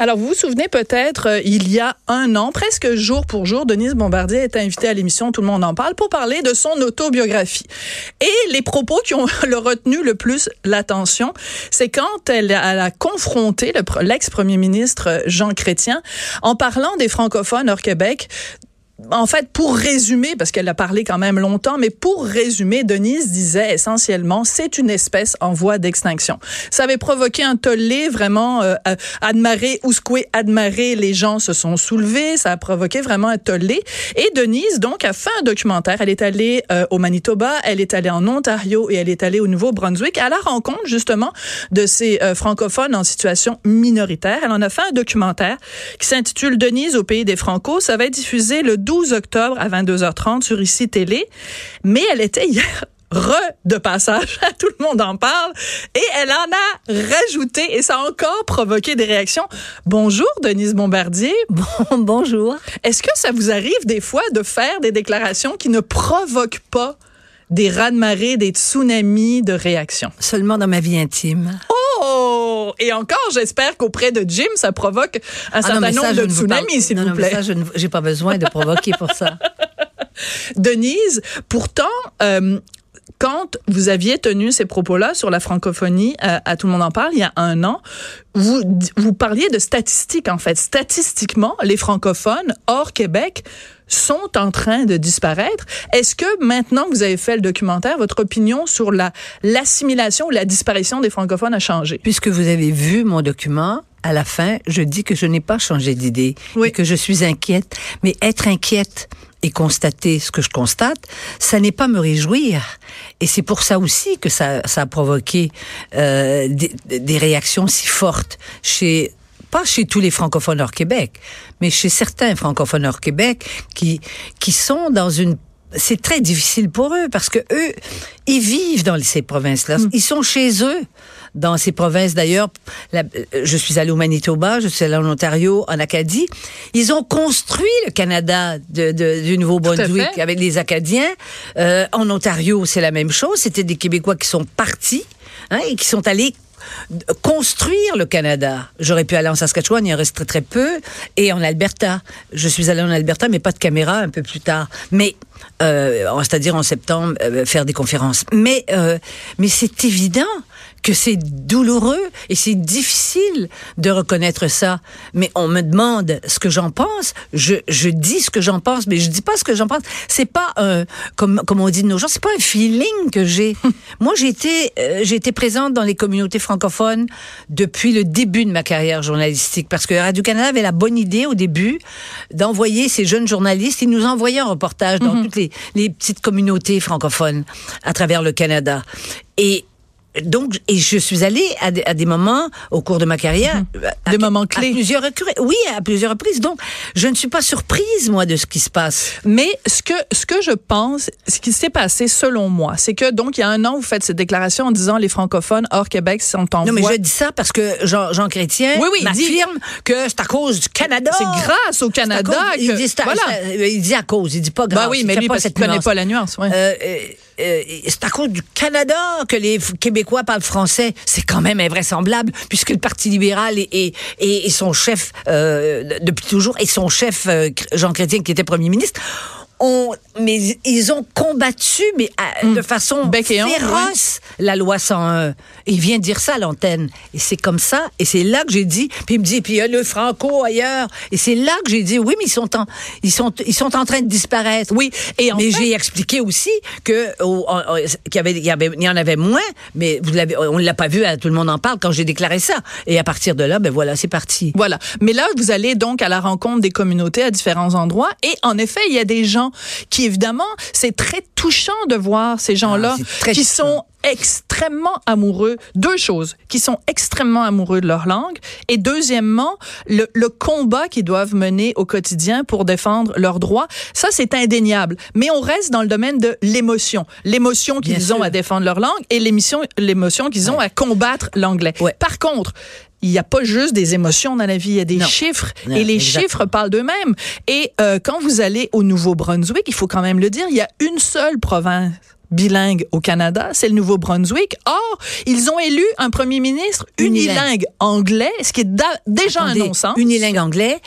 Alors, vous vous souvenez peut-être, euh, il y a un an, presque jour pour jour, Denise Bombardier est invitée à l'émission Tout le monde en parle pour parler de son autobiographie. Et les propos qui ont le retenu le plus l'attention, c'est quand elle, elle, a confronté l'ex-premier ministre Jean Chrétien en parlant des francophones hors Québec en fait, pour résumer, parce qu'elle a parlé quand même longtemps, mais pour résumer, Denise disait essentiellement, c'est une espèce en voie d'extinction. Ça avait provoqué un tollé vraiment euh, admaré, ousqué, admaré, les gens se sont soulevés, ça a provoqué vraiment un tollé. Et Denise, donc, a fait un documentaire. Elle est allée euh, au Manitoba, elle est allée en Ontario et elle est allée au Nouveau-Brunswick à la rencontre, justement, de ces euh, francophones en situation minoritaire. Elle en a fait un documentaire qui s'intitule Denise au pays des Franco. Ça va être diffusé le 12 octobre à 22h30 sur ICI Télé. Mais elle était hier re de passage, tout le monde en parle, et elle en a rajouté, et ça a encore provoqué des réactions. Bonjour, Denise Bombardier. Bon, bonjour. Est-ce que ça vous arrive des fois de faire des déclarations qui ne provoquent pas des raz-de-marée, des tsunamis de réactions? Seulement dans ma vie intime. Oh! Et encore, j'espère qu'auprès de Jim, ça provoque un ah certain nombre de tsunamis, s'il vous plaît. Non, ça, je n'ai pas besoin de provoquer pour ça. Denise, pourtant, euh, quand vous aviez tenu ces propos-là sur la francophonie euh, à Tout le monde en parle il y a un an, vous, vous parliez de statistiques en fait. Statistiquement, les francophones hors Québec sont en train de disparaître. Est-ce que maintenant que vous avez fait le documentaire, votre opinion sur la l'assimilation ou la disparition des francophones a changé? Puisque vous avez vu mon document, à la fin, je dis que je n'ai pas changé d'idée oui. et que je suis inquiète. Mais être inquiète et constater ce que je constate, ça n'est pas me réjouir. Et c'est pour ça aussi que ça, ça a provoqué euh, des, des réactions si fortes chez pas chez tous les francophones hors Québec, mais chez certains francophones hors Québec qui qui sont dans une c'est très difficile pour eux parce que eux, ils vivent dans ces provinces-là. Mm. Ils sont chez eux dans ces provinces. D'ailleurs, je suis allée au Manitoba, je suis allée en Ontario, en Acadie. Ils ont construit le Canada de, de, du Nouveau-Brunswick avec les Acadiens. Euh, en Ontario, c'est la même chose. C'était des Québécois qui sont partis hein, et qui sont allés construire le Canada. J'aurais pu aller en Saskatchewan, il en reste très, très peu, et en Alberta. Je suis allée en Alberta, mais pas de caméra un peu plus tard. Mais euh, c'est-à-dire en septembre, euh, faire des conférences. Mais, euh, mais c'est évident que c'est douloureux et c'est difficile de reconnaître ça. Mais on me demande ce que j'en pense. Je, je dis ce que j'en pense, mais je dis pas ce que j'en pense. C'est pas un, comme, comme on dit de nos jours, c'est pas un feeling que j'ai. Moi, j'ai été, euh, j'ai été présente dans les communautés francophones depuis le début de ma carrière journalistique parce que Radio-Canada avait la bonne idée au début d'envoyer ces jeunes journalistes. Ils nous envoyaient un reportage dans mhm. toutes les, les petites communautés francophones à travers le Canada. Et donc, et je suis allée à des, à des moments au cours de ma carrière, mhm. à, des moments clés, à plusieurs oui, à plusieurs reprises. Donc, je ne suis pas surprise moi de ce qui se passe. Mais ce que ce que je pense, ce qui s'est passé selon moi, c'est que donc il y a un an, vous faites cette déclaration en disant les francophones hors Québec sont en Non, mais je dis ça parce que Jean, Jean Chrétien oui, oui, m'affirme que c'est à cause du Canada. C'est grâce au Canada. que, il, dit, voilà. il dit à cause, il dit pas grâce. Bah oui, mais lui, parce qu'il connaît pas la nuance. Ouais. Euh, euh, c'est à cause du Canada que les Québécois parlent français. C'est quand même invraisemblable, puisque le Parti libéral et, et son chef, euh, depuis toujours, et son chef, euh, Jean Chrétien, qui était premier ministre, ont, mais ils ont combattu, mais hmm. de façon féroce, la loi 101. Il vient dire ça à l'antenne. Et c'est comme ça. Et c'est là que j'ai dit, puis il me dit, puis il y a le Franco ailleurs. Et c'est là que j'ai dit, oui, mais ils sont en, ils sont, ils sont en train de disparaître. Oui. Et mais j'ai expliqué aussi que, qu'il y avait, il y avait, il y en avait moins, mais vous l'avez, on l'a pas vu, hein, tout le monde en parle quand j'ai déclaré ça. Et à partir de là, ben voilà, c'est parti. Voilà. Mais là, vous allez donc à la rencontre des communautés à différents endroits. Et en effet, il y a des gens qui, évidemment, c'est très touchant de voir ces gens-là ah, qui sont extrêmement amoureux. Deux choses, qui sont extrêmement amoureux de leur langue. Et deuxièmement, le, le combat qu'ils doivent mener au quotidien pour défendre leurs droits. Ça, c'est indéniable. Mais on reste dans le domaine de l'émotion. L'émotion qu'ils ont à défendre leur langue et l'émotion qu'ils ont à combattre l'anglais. Par contre, il n'y a pas juste des émotions dans la vie, il y a des chiffres et les chiffres parlent d'eux-mêmes. Et euh, quand vous allez au Nouveau-Brunswick, il faut quand même le dire, il y a une seule province bilingue au Canada, c'est le Nouveau-Brunswick. Or, ils ont élu un premier ministre unilingue, anglais, ce qui est déjà un non-sens. Unilingue anglais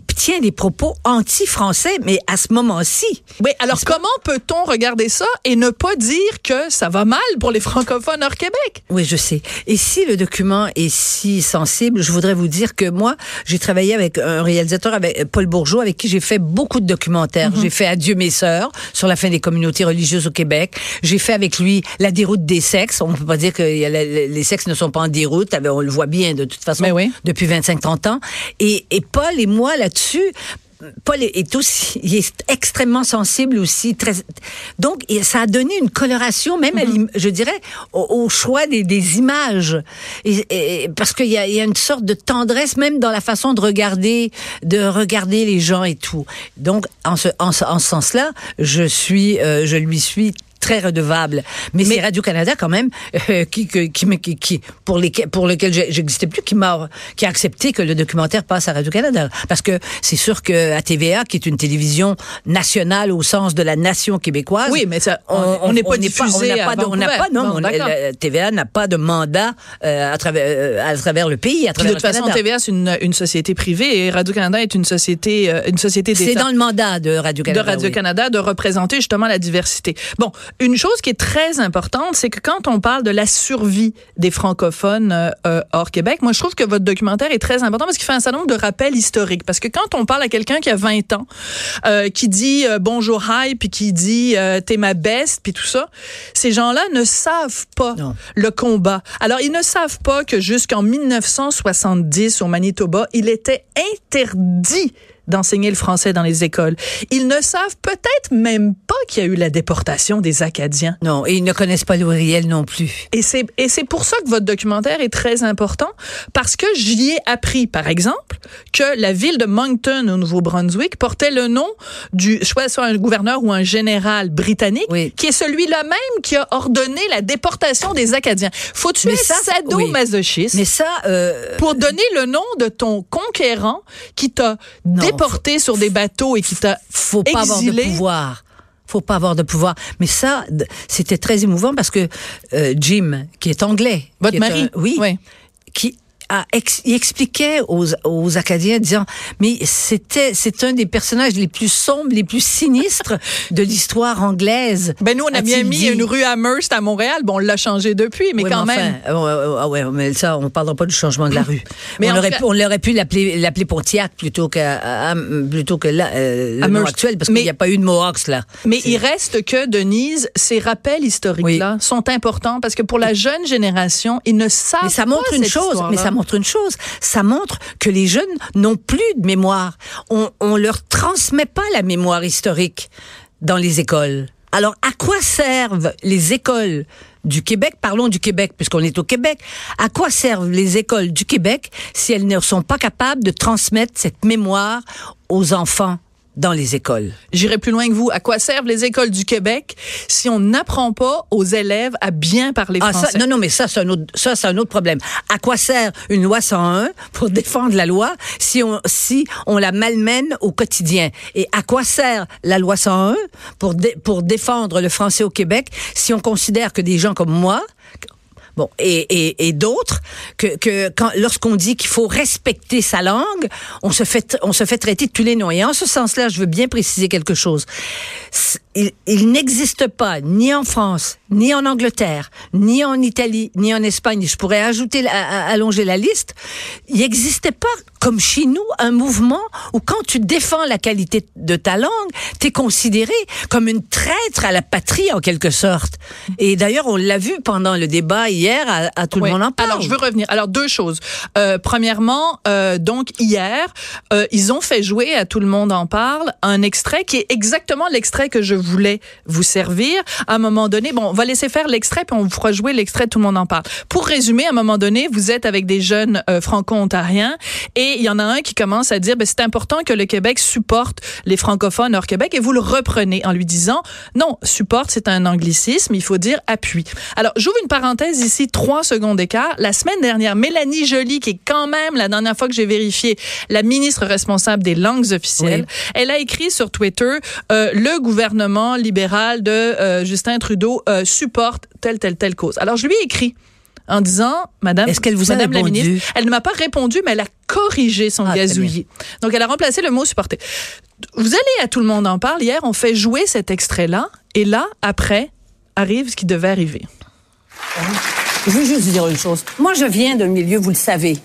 qui tient des propos anti-français, mais à ce moment-ci. Oui, alors comment peut-on regarder ça et ne pas dire que ça va mal pour les francophones hors Québec? Oui, je sais. Et si le document est si sensible, je voudrais vous dire que moi, j'ai travaillé avec un réalisateur, avec Paul Bourgeot, avec qui j'ai fait beaucoup de documentaires. Mhm. J'ai fait Adieu mes sœurs sur la fin des communautés religieuses au Québec. J'ai fait avec lui La déroute des sexes. On ne peut pas dire que les sexes ne sont pas en déroute. On le voit bien de toute façon depuis 25-30 ans. Et, et Paul et moi, là-dessus, Paul est aussi, il est extrêmement sensible aussi, très. Donc, ça a donné une coloration, même, à mm-hmm. je dirais, au, choix des, des images, et, parce qu'il y a, y a, une sorte de tendresse même dans la façon de regarder, de regarder les gens et tout. Donc, en ce, en, en ce sens-là, je suis, euh, je lui suis très redevable. Mais, c'est Radio-Canada quand même euh, qui, qui, qui, qui, pour, les, pour lequel j'existais plus, qui m'a qui a accepté que le documentaire passe à Radio-Canada. Parce que c'est sûr que à TVA, qui est une télévision nationale au sens de la nation québécoise. Oui, mais ça, on n'est pas diffusé on n'a pas, on n'a pas, non, TVA n'a pas de mandat euh, à travers euh, à travers le pays, à travers De toute façon, TVA c'est une, une société privée et Radio-Canada est une société une société C'est dans le mandat de Radio-Canada. De Radio-Canada de représenter justement la diversité. Bon, une chose qui est très importante, c'est que quand on parle de la survie des francophones euh, euh, hors Québec, moi je trouve que votre documentaire est très important parce qu'il fait un certain nombre de rappels historiques. Parce que quand on parle à quelqu'un qui a 20 ans, euh, qui dit bonjour hi, puis qui dit t'es ma best, puis tout ça, ces gens-là ne savent pas le combat. Alors ils ne savent pas que jusqu'en 1970 au Manitoba, il était interdit d'enseigner le français dans les écoles. Ils ne savent peut-être même pas qu'il y a eu la déportation des Acadiens. Non, et ils ne connaissent pas Louis non plus. Et c'est et c'est pour ça que votre documentaire est très important parce que j'y ai appris par exemple que la ville de Moncton au Nouveau-Brunswick portait le nom du soit soit un gouverneur ou un général britannique qui est celui-là même qui a ordonné la déportation des Acadiens. Faut tu être sadomasochiste Mais ça euh, pour donner le nom de ton conquérant qui t'a porté sur des bateaux et qui t'a faut pas avoir de pouvoir. Faut pas avoir de pouvoir. Mais ça, c'était très émouvant parce que euh, Jim, qui est anglais, votre mari, oui, oui, qui il expliquait aux, aux Acadiens, disant, mais c'était, c'est un des personnages les plus sombres, les plus sinistres de l'histoire anglaise. Ben nous, on a bien mis une rue Amherst à Montréal. Bon, on l'a changé depuis, mais quand même. ah ouais, mais ça, on parlera pas du changement de la rue. mais on aurait, pu, on aurait pu l'appeler, l'appeler Pontiac plutôt que, plutôt que là, euh, le nom actuel, parce qu'il n'y a pas eu de Mohawks là. Mais il reste que Denise, ces rappels historiques-là sont importants parce que pour la jeune génération, ils ne savent mais ça montre une chose, mais ça montre une chose. Ça montre que les jeunes n'ont plus de mémoire. On, on leur transmet pas la mémoire historique dans les écoles. Alors, à quoi servent les écoles du Québec, parlons du Québec puisqu'on est au Québec, à quoi servent les écoles du Québec si elles ne sont pas capables de transmettre cette mémoire aux enfants? Dans les écoles. J'irai plus loin que vous. À quoi servent les écoles du Québec si on n'apprend pas aux élèves à bien parler ah, français? non, non, mais ça, c'est un autre, ça, c'est un autre problème. À quoi sert une loi 101 pour défendre la loi si on, si on la malmène au quotidien? Et à quoi sert la loi 101 pour, pour défendre le français au Québec si on considère que des gens comme moi, Bon, et, et, et d'autres que, que quand, lorsqu'on dit qu'il faut respecter sa langue, on se fait on se fait traiter de tous les. Et en ce sens-là, je veux bien préciser quelque chose. Il, il n'existe pas ni en France, ni en Angleterre, ni en Italie, ni en Espagne. Je pourrais ajouter, allonger la liste. Il n'existait pas comme chez nous, un mouvement où quand tu défends la qualité de ta langue, tu es considéré comme une traître à la patrie en quelque sorte. Et d'ailleurs, on l'a vu pendant le débat hier, à, tout le monde en parle. Alors, je veux revenir. Alors, deux choses. Euh, premièrement, euh, donc hier, euh, ils ont fait jouer à tout le monde en parle un extrait qui est exactement l'extrait que je voulais vous servir. À un moment donné, bon, on va laisser faire l'extrait puis on vous fera jouer l'extrait. Tout le monde en parle. Pour résumer, à un moment donné, vous êtes avec des jeunes franco-ontariens et il y en a un qui commence à dire, ben, c'est important que le Québec supporte les francophones hors Québec et vous le reprenez en lui disant, non, supporte, c'est un anglicisme, il faut dire appui. Alors, j'ouvre une parenthèse ici, trois secondes d'écart. La semaine dernière, Mélanie Joly, qui est quand même, la dernière fois que j'ai vérifié, la ministre responsable des langues officielles, elle a écrit sur Twitter, euh, le gouvernement gouvernement libéral de euh, Justin Trudeau euh, supporte telle, telle, telle cause. Alors, je lui ai écrit en disant, Madame, Est-ce qu'elle vous a la répondu? ministre, elle ne m'a pas répondu, mais elle a corrigé son Ah, gazouillis. Donc, elle a remplacé le mot supporter. Vous allez à Tout le monde en parle. Hier, on fait jouer cet extrait-là. Et là, après, arrive ce qui devait arriver. Je veux juste vous dire une chose. Moi, je viens d'un milieu, vous le savez,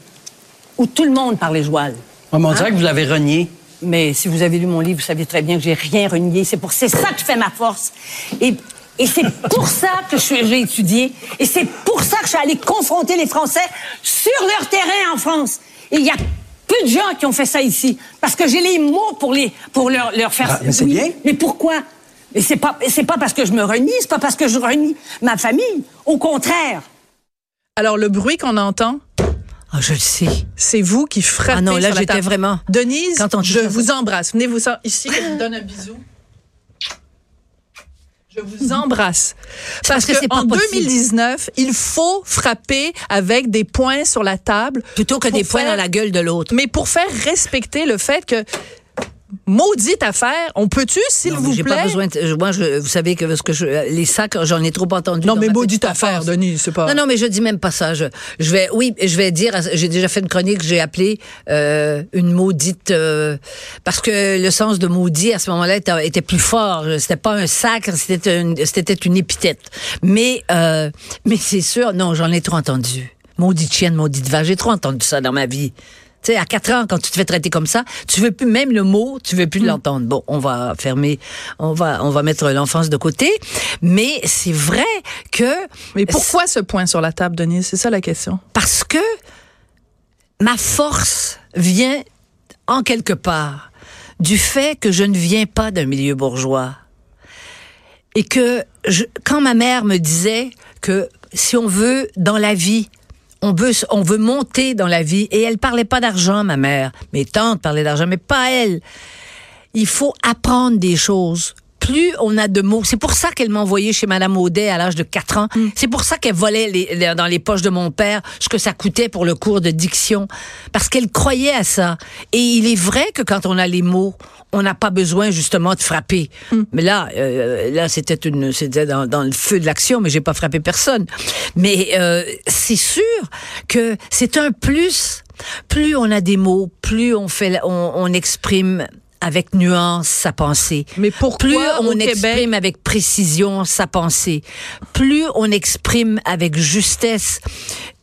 où tout le monde parlait joual. Ouais, mais on dirait que vous l'avez renié. Mais si vous avez lu mon livre, vous savez très bien que j'ai rien renié. C'est pour c'est ça que je fais ma force. Et, et c'est pour ça que j'ai étudié. Et c'est pour ça que je suis allée confronter les Français sur leur terrain en France. Et il y a peu de gens qui ont fait ça ici. Parce que j'ai les mots pour, les, pour leur, leur faire... Ah, mais c'est bien. Mais pourquoi? Et c'est pas, c'est pas parce que je me renie, c'est pas parce que je renie ma famille. Au contraire. Alors, le bruit qu'on entend, Ah, je le sais. c'est vous qui frappez Ah non, là, j'étais vraiment- Denise, Quand on dit je vous ça- embrasse. Venez vous en- ici, je vous donne un bisou. Je vous embrasse. Parce, parce que c'est pas qu'en possible. 2019, il faut frapper avec des points sur la table. Plutôt que des points faire- dans la gueule de l'autre. Mais pour faire respecter le fait que, maudite affaire, on peut-tu, s'il vous j'ai plaît? pas besoin de- moi, je, vous savez que, ce que je, les sacs, j'en ai trop entendu. Non, mais ma maudite affaire, enfance. Denise, c'est pas. Non, non, mais je dis même pas ça. Je, je vais, oui, je vais dire, j'ai déjà fait une chronique que j'ai appelée euh, une maudite, euh, parce que le sens de maudit à ce moment-là était, était plus fort. C'était pas un sacre, c'était une, c'était une épithète. Mais, euh, mais c'est sûr, non, j'en ai trop entendu. Maudite chienne, maudite vache, j'ai trop entendu ça dans ma vie. Tu sais, à 4 ans, quand tu te fais traiter comme ça, tu veux plus même le mot, tu veux plus l'entendre. Bon, on va fermer, on va, on va mettre l'enfance de côté. Mais c'est vrai que Mais pourquoi ce point sur la table, Denise? C'est ça la question. parce que ma force vient en quelque part du fait que je ne viens pas d'un milieu bourgeois. Et que je, quand ma mère me disait que si on veut dans la vie, on veut, on veut monter dans la vie, et elle parlait pas d'argent, ma mère. Mes tantes parlaient d'argent, mais pas elle. Il faut apprendre des choses. Plus on a de mots. C'est pour ça qu'elle m'a envoyé chez Madame Audet à l'âge de 4 ans. C'est pour ça qu'elle volait les- dans les poches de mon père ce que ça coûtait pour le cours de diction. Parce qu'elle croyait à ça. Et il est vrai que quand on a les mots, on n'a pas besoin justement de frapper. Mais là, euh, là c'était une, c'était dans, dans le feu de l'action, mais j'ai pas frappé personne. Mais euh, c'est sûr que c'est un plus. Plus on a des mots, plus on fait, on, on exprime avec nuance sa pensée. Mais pourquoi plus on Québec- exprime avec précision sa pensée, plus on exprime avec justesse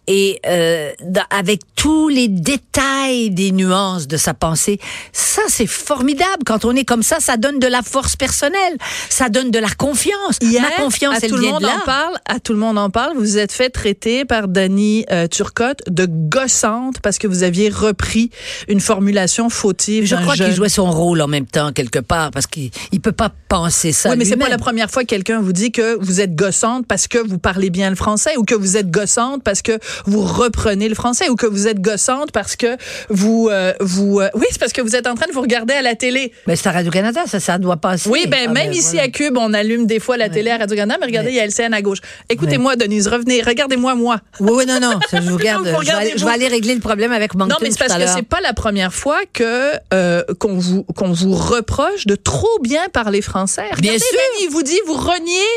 et euh, dans- avec tous les détails des nuances de sa pensée, ça c'est formidable. Quand on est comme ça, ça donne de la force personnelle, ça donne de la confiance. Hier, Ma confiance, à elle tout le monde de là. en parle. À tout le monde en parle. Vous vous êtes fait traiter par Dany euh, Turcotte de gossante parce que vous aviez repris une formulation fautive. Je crois qu'il jouait son rôle en même temps quelque part parce qu'il il peut pas penser ça. Oui, mais c'est pas la première fois que quelqu'un vous dit que vous êtes gossante parce que vous parlez bien le français ou que vous êtes gossante parce que vous reprenez le français ou que vous êtes gossante parce que vous euh, vous euh, oui, c'est parce que vous êtes en train de vous regarder à la télé. Mais c'est à Radio Canada, ça, ça doit passer. Oui, ben Ah, même ben, ici voilà. à Cube, on allume des fois la télé à Radio-Canada, mais regardez, il y a LCN à gauche. Écoutez-moi, Denise, revenez, regardez-moi, moi. Oui, oui, non, non, ça, je vous regarde. Vous je, vais aller, regardez-vous. je vais aller régler le problème avec Moncton Non, mais c'est parce que c'est pas la première fois que euh, qu'on vous qu'on vous reproche de trop bien parler français. Bien sûr. même, il vous dit vous reniez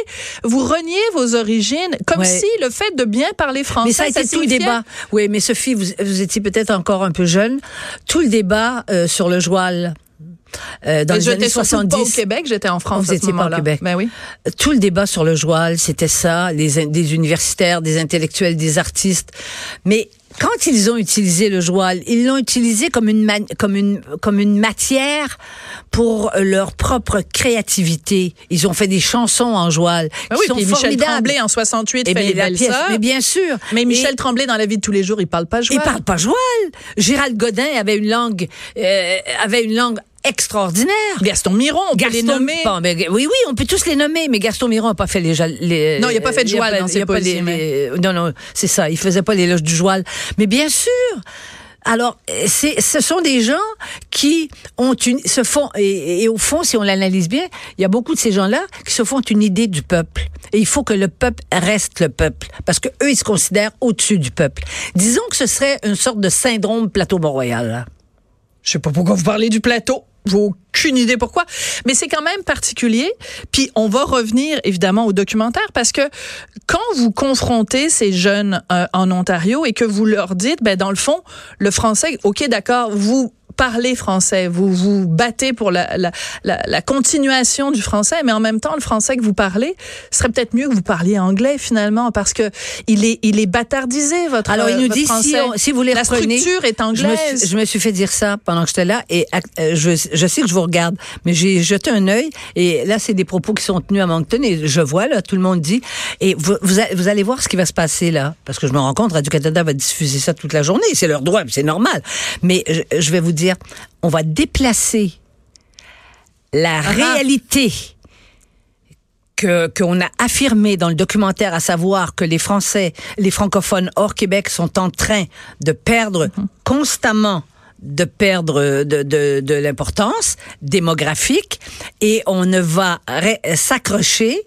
vous reniez vos origines comme si le fait de bien parler français Mais ça a été tout le débat. Oui, mais Sophie, vous, vous étiez peut-être encore un peu jeune. Tout le débat euh, sur le joual euh, dans Mais les années surtout 70. pas au Québec, j'étais en France Vous à ce étiez pas au. Québec. Ben oui. Tout le débat sur le joual, c'était ça, les, des universitaires, des intellectuels, des artistes. Mais quand ils ont utilisé le joual, ils l'ont utilisé comme une, comme une, comme une matière pour leur propre créativité. Ils ont fait des chansons en joual Ben qui oui, sont puis Michel formidables. Tremblay en 68 Eh fait bien, les belles pièce, mais bien sûr. Mais Michel Et- Tremblay dans la vie de tous les jours, il parle pas joual. il parle pas joual. Gérald Godin avait une langue, euh, avait une langue extraordinaire. Gaston Miron, on peut les nommer. Bon, oui, oui, on peut tous les nommer, mais Gaston Miron n'a pas fait les, Non, il a pas fait de joual dans ses Non, non, c'est ça. Il faisait pas l'éloge du joual. Mais bien sûr. Alors, c'est, ce sont des gens qui ont une, se font, et, et au fond, si on l'analyse bien, il y a beaucoup de ces gens-là qui se font une idée du peuple. Et il faut que le peuple reste le peuple. Parce que eux, ils se considèrent au-dessus du peuple. Disons que ce serait une sorte de syndrome plateau Mont-Royal. là. Je sais pas pourquoi vous parlez du plateau. Aucune idée pourquoi, mais c'est quand même particulier. Puis on va revenir évidemment au documentaire parce que quand vous confrontez ces jeunes euh, en Ontario et que vous leur dites, ben dans le fond, le français, ok, d'accord, vous parlez français, vous vous battez pour la, la, la, la, continuation du français, mais en même temps, le français que vous parlez, ce serait peut-être mieux que vous parliez anglais finalement, parce que il est, il est bâtardisé votre Alors il nous dit si, on- si vous les la reprenez, structure est je me, anglaise. suis, je me suis fait dire ça pendant que j'étais là et euh, je, je sais que je vous regarde, mais j'ai jeté un œil et là c'est des propos qui sont tenus à Moncton et je vois là tout le monde dit et vous, vous, a- vous allez voir ce qui va se passer là parce que je me rends compte Radio Canada va diffuser ça toute la journée, c'est leur droit, c'est normal. Mais je, je vais vous dire, on va déplacer la Ah réalité que qu'on a affirmé dans le documentaire, à savoir que les Français, les francophones hors Québec sont en train de perdre constamment de perdre de, de, de l'importance démographique et on ne va s'accrocher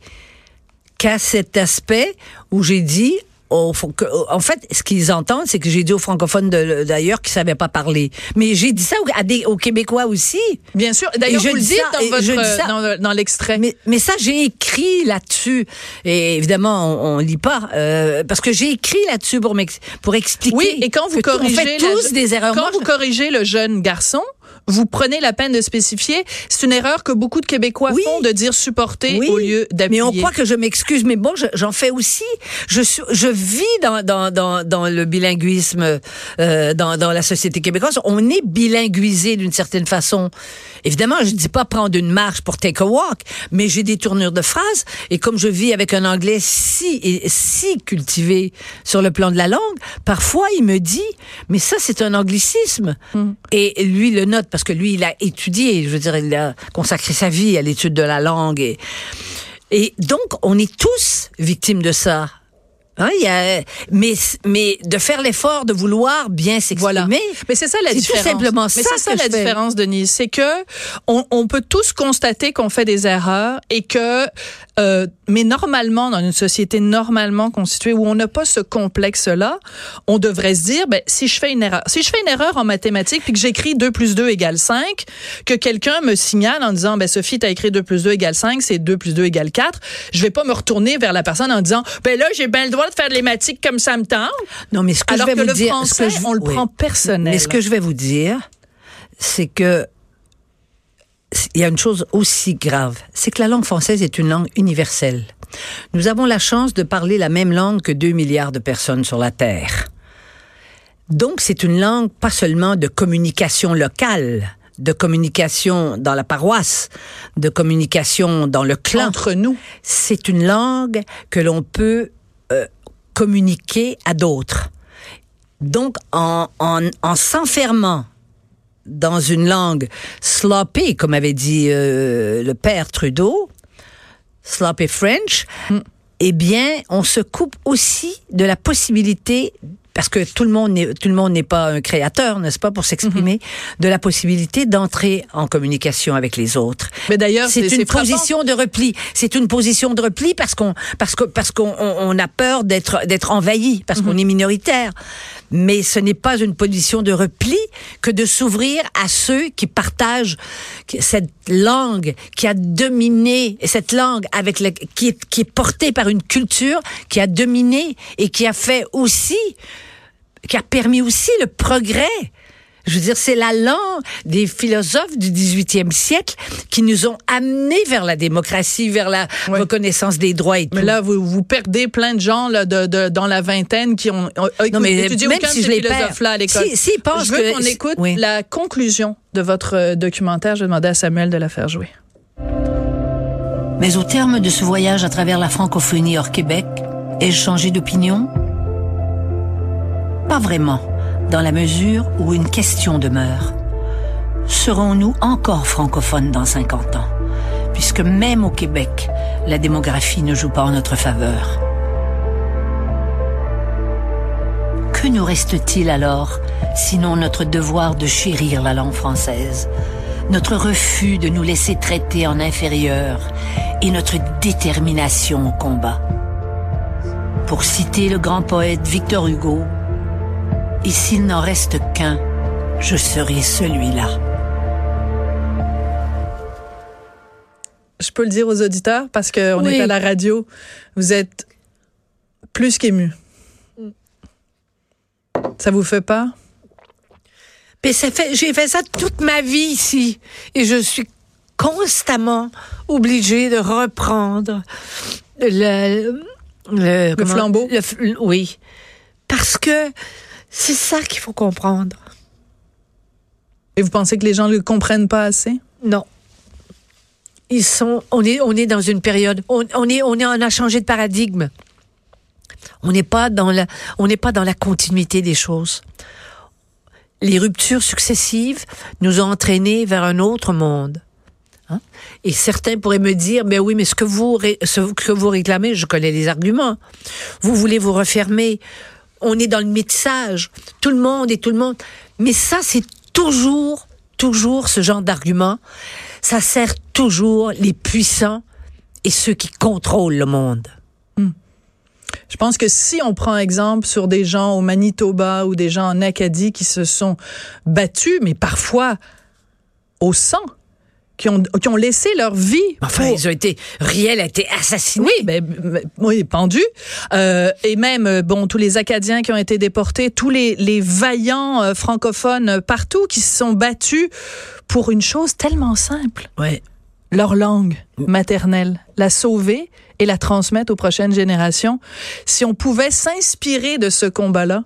qu'à cet aspect où j'ai dit au- en fait, ce qu'ils entendent, c'est que j'ai dit aux francophones d'ailleurs qui savaient pas parler. Mais j'ai dit ça aux, à des, aux Québécois aussi. Bien sûr. D'ailleurs, je le dis dites ça, dans votre dans, dans l'extrait. Mais, mais ça, j'ai écrit là-dessus. Et évidemment, on, on lit pas. euh, parce que j'ai écrit là-dessus pour, pour expliquer. Oui, et quand vous corrigez On fait la- tous des erreurs. Quand Moi, vous corrigez le jeune garçon, vous prenez la peine de spécifier. C'est une erreur que beaucoup de Québécois Oui. font de dire supporter Oui, au lieu d'appuyer. Mais on croit que je m'excuse, mais bon, je- j'en fais aussi. Je je vis dans dans dans, dans le bilinguisme euh, dans dans la société québécoise. On est bilinguisé d'une certaine façon. Évidemment, je dis pas prendre une marche pour take a walk, mais j'ai des tournures de phrases et comme je vis avec un anglais si si cultivé sur le plan de la langue, parfois il me dit mais ça c'est un anglicisme et lui le note parce que lui il a étudié, je veux dire il a consacré sa vie à l'étude de la langue et et donc, on est tous victimes de ça. Hein, il y a, mais, mais de faire l'effort de vouloir bien s'exprimer. Voilà. Mais c'est ça la C'est tout différence. simplement Mais ça c'est ça que la différence, Denise. C'est que on, on peut tous constater qu'on fait des erreurs et que, euh, mais normalement, dans une société normalement constituée où on n'a pas ce complexe-là, on devrait se dire, ben, si je fais une erreur, si je fais une erreur en mathématiques puis que j'écris 2 plus 2 égale 5, que quelqu'un me signale en disant, ben, Sophie, t'as écrit 2 plus 2 égale 5, c'est 2 plus 2 égale 4, je vais pas me retourner vers la personne en disant, ben là, j'ai bien le droit de faire de l'ématique comme ça me tente. Non, mais ce que Alors je vais que vous le dire, français, ce que je, on le oui. prend personnel. Mais ce que je vais vous dire, c'est que il y a une chose aussi grave, c'est que la langue française est une langue universelle. Nous avons la chance de parler la même langue que 2 milliards de personnes sur la Terre. Donc, c'est une langue pas seulement de communication locale, de communication dans la paroisse, de communication dans le clan. entre nous. C'est une langue que l'on peut euh, communiquer à d'autres. Donc, en, en, en s'enfermant dans une langue sloppy, comme avait dit euh, le père Trudeau, sloppy French, eh bien, on se coupe aussi de la possibilité parce que tout le monde n'est tout le monde n'est pas un créateur, n'est-ce pas, pour s'exprimer, de la possibilité d'entrer en communication avec les autres. Mais d'ailleurs, c'est une frappant. position de repli. C'est une position de repli parce qu'on parce que parce qu'on on, on a peur d'être d'être envahi parce Mhm. qu'on est minoritaire. Mais ce n'est pas une position de repli que de s'ouvrir à ceux qui partagent cette langue qui a dominé cette langue avec qui est qui est portée par une culture qui a dominé et qui a fait aussi qui a permis aussi le progrès. Je veux dire, c'est la langue des philosophes du 18e siècle qui nous ont amenés vers la démocratie, vers la Ouais. reconnaissance des droits et tout. Mais là, vous, vous perdez plein de gens là, de, de- dans la vingtaine qui ont, ont Non, mais étudié même aucun si de je ces philosophes-là à l'école. si- pensent je veux que- qu'on écoute oui. la conclusion de votre euh, documentaire. Je vais demander à Samuel de la faire jouer. Mais au terme de ce voyage à travers la francophonie hors Québec, ai-je changé d'opinion? Pas vraiment, dans la mesure où une question demeure. Serons-nous encore francophones dans 50 ans? Puisque même au Québec, la démographie ne joue pas en notre faveur. Que nous reste-t-il alors, sinon notre devoir de chérir la langue française, notre refus de nous laisser traiter en inférieur et notre détermination au combat? Pour citer le grand poète Victor Hugo, et s'il n'en reste qu'un, je serai celui-là. je peux le dire aux auditeurs parce qu'on Oui. est à la radio. Vous êtes plus qu'ému. Ça vous fait pas? Mais ça fait, j'ai fait ça toute ma vie ici. Et je suis constamment obligée de reprendre le, le, comment- flambeau? le oui. Parce que c'est ça qu'il faut comprendre. Et vous pensez que les gens ne le comprennent pas assez? Non. Ils sont, on est, on est dans une période, on, on est, on est, on a changé de paradigme. On n'est pas dans la, on n'est pas dans la continuité des choses. Les ruptures successives nous ont entraînés vers un autre monde. Hein? Et certains pourraient me dire, mais oui, mais ce que vous, ce que vous réclamez, je connais les arguments. Vous voulez vous refermer. On est dans le métissage. Tout le monde et tout le monde. Mais ça, c'est toujours, toujours ce genre d'argument. Ça sert toujours les puissants et ceux qui contrôlent le monde. Je pense que si on prend exemple sur des gens au Manitoba ou des gens en Acadie qui se sont battus, mais parfois au sang, qui ont, qui ont laissé leur vie. Enfin, pour- ils ont été, Riel a été assassiné. Oui, ben, ben, oui, pendu. Euh, et même, euh, bon, tous les Acadiens qui ont été déportés, tous les, les vaillants euh, francophones partout qui se sont battus pour une chose tellement simple. Ouais. Leur langue maternelle. La sauver et la transmettre aux prochaines générations. Si on pouvait s'inspirer de ce combat-là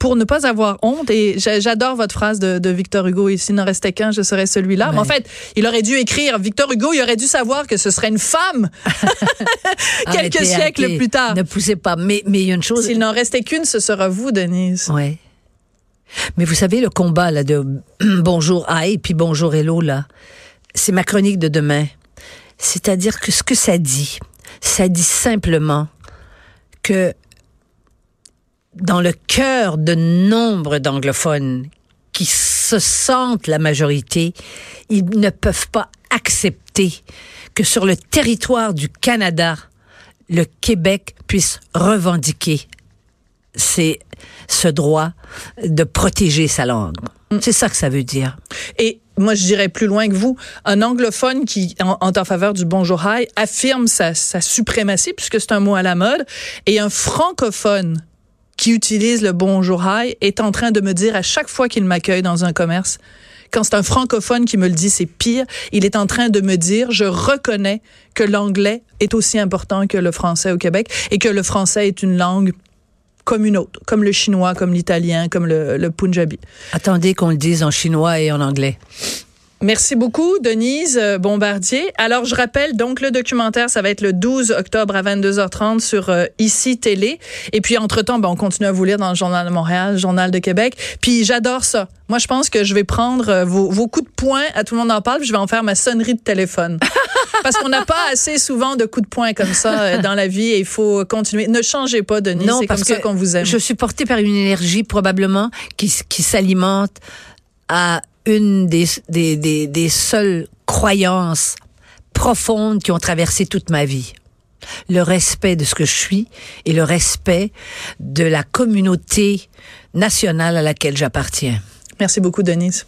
pour ne pas avoir honte, et j'a- j'adore votre phrase de, de Victor Hugo, et s'il n'en restait qu'un, je serais celui-là. Mais en fait, il aurait dû écrire, Victor Hugo, il aurait dû savoir que ce serait une femme quelques Arrêtez, siècles arrêtez. plus tard. Ne poussez pas. Mais, mais il y a une chose. S'il n'en restait qu'une, ce sera vous, Denise. Ouais. Mais vous savez, le combat là, de bonjour Aïe puis bonjour Hello, là, c'est ma chronique de demain. C'est-à-dire que ce que ça dit, ça dit simplement que dans le cœur de nombre d'anglophones qui se sentent la majorité, ils ne peuvent pas accepter que sur le territoire du Canada, le Québec puisse revendiquer ce droit de protéger sa langue. C'est ça que ça veut dire. Et moi, je dirais plus loin que vous, un anglophone qui, en, en, faveur du bonjour hi, affirme sa suprématie, puisque c'est un mot à la mode, et un francophone qui utilise le bonjour hi est en train de me dire à chaque fois qu'il m'accueille dans un commerce, quand c'est un francophone qui me le dit, c'est pire. Il est en train de me dire, je reconnais que l'anglais est aussi important que le français au Québec et que le français est une langue comme une autre, comme le chinois, comme l'italien, comme le, le punjabi. Attendez qu'on le dise en chinois et en anglais. Merci beaucoup, Denise euh, Bombardier. Alors, je rappelle, donc, le documentaire, ça va être le 12 octobre à 22h30 sur euh, ICI Télé. Et puis, entre-temps, ben, on continue à vous lire dans le Journal de Montréal, le Journal de Québec. Puis, j'adore ça. Moi, je pense que je vais prendre euh, vos, vos coups de poing, à tout le monde en parle, puis je vais en faire ma sonnerie de téléphone. Parce qu'on n'a pas assez souvent de coups de poing comme ça euh, dans la vie et il faut continuer. Ne changez pas, Denise. Non, C'est comme parce ça que qu'on vous aime. Je suis portée par une énergie probablement qui s'alimente à une des, des, des, des seules croyances profondes qui ont traversé toute ma vie. Le respect de ce que je suis et le respect de la communauté nationale à laquelle j'appartiens. Merci beaucoup, Denise.